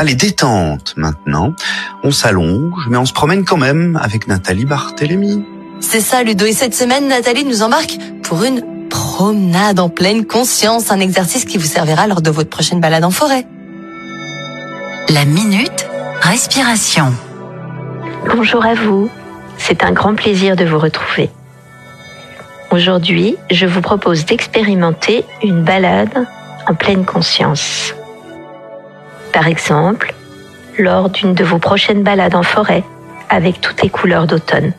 Allez, détente maintenant. On s'allonge, mais on se promène quand même avec Nathalie Barthélémy. C'est ça, Ludo. Et cette semaine, Nathalie nous embarque pour une promenade en pleine conscience, un exercice qui vous servira lors de votre prochaine balade en forêt. La minute respiration. Bonjour à vous. C'est un grand plaisir de vous retrouver. Aujourd'hui, je vous propose d'expérimenter une balade en pleine conscience. Par exemple, lors d'une de vos prochaines balades en forêt avec toutes les couleurs d'automne.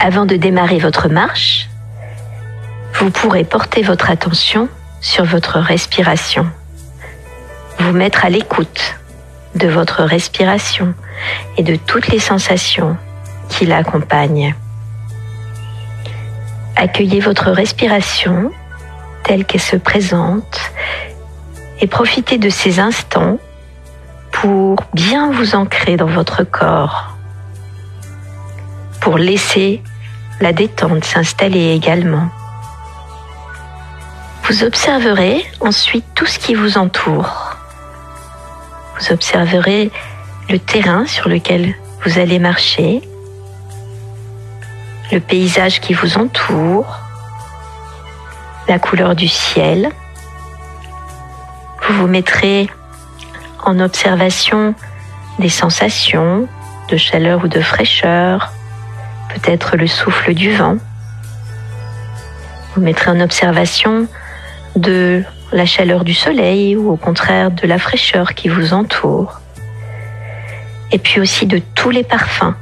Avant de démarrer votre marche, vous pourrez porter votre attention sur votre respiration. Vous mettre à l'écoute de votre respiration et de toutes les sensations qui l'accompagnent. Accueillez votre respiration telle qu'elle se présente et profitez de ces instants pour bien vous ancrer dans votre corps, pour laisser la détente s'installer également. Vous observerez ensuite tout ce qui vous entoure. Vous observerez le terrain sur lequel vous allez marcher, le paysage qui vous entoure, la couleur du ciel. Vous vous mettrez en observation des sensations de chaleur ou de fraîcheur, peut-être le souffle du vent. Vous mettrez en observation de la chaleur du soleil ou au contraire de la fraîcheur qui vous entoure. Et puis aussi de tous les parfums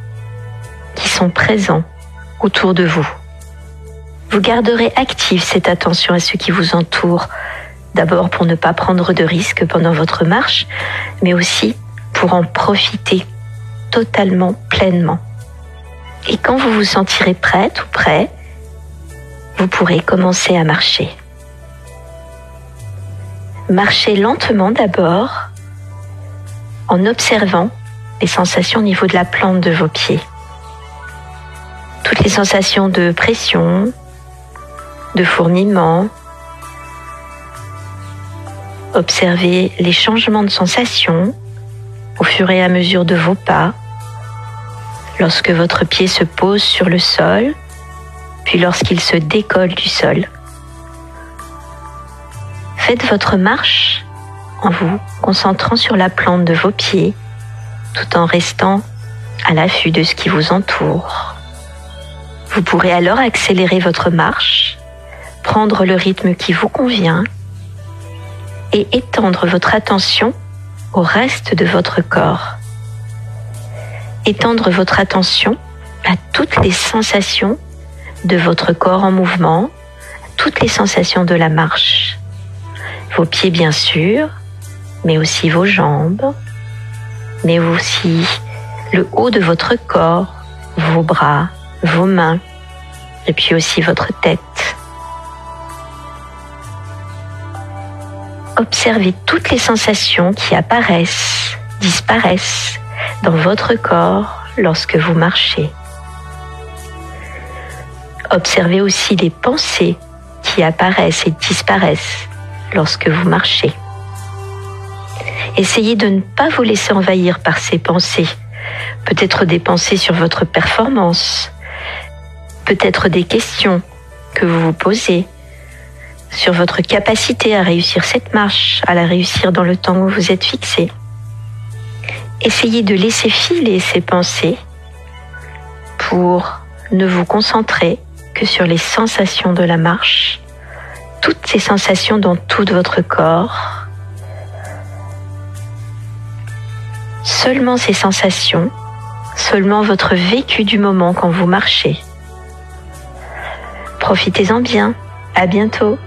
qui sont présents autour de vous. Vous garderez active cette attention à ce qui vous entoure, d'abord pour ne pas prendre de risques pendant votre marche, mais aussi pour en profiter totalement, pleinement. Et quand vous vous sentirez prête ou prêt, vous pourrez commencer à marcher. Marchez lentement d'abord en observant les sensations au niveau de la plante de vos pieds. Toutes les sensations de pression, de fourmillement. Observez les changements de sensations au fur et à mesure de vos pas, lorsque votre pied se pose sur le sol, puis lorsqu'il se décolle du sol. Faites votre marche en vous concentrant sur la plante de vos pieds tout en restant à l'affût de ce qui vous entoure. Vous pourrez alors accélérer votre marche, prendre le rythme qui vous convient et étendre votre attention au reste de votre corps. Étendre votre attention à toutes les sensations de votre corps en mouvement, toutes les sensations de la marche vos pieds bien sûr, mais aussi vos jambes, mais aussi le haut de votre corps, vos bras, vos mains, et puis aussi votre tête. Observez toutes les sensations qui apparaissent, disparaissent dans votre corps lorsque vous marchez. Observez aussi les pensées qui apparaissent et disparaissent lorsque vous marchez. Essayez de ne pas vous laisser envahir par ces pensées. Peut-être des pensées sur votre performance, peut-être des questions que vous vous posez sur votre capacité à réussir cette marche, à la réussir dans le temps où vous êtes fixé. Essayez de laisser filer ces pensées pour ne vous concentrer que sur les sensations de la marche toutes ces sensations dans tout votre corps. Seulement ces sensations, seulement votre vécu du moment quand vous marchez. Profitez-en bien. À bientôt.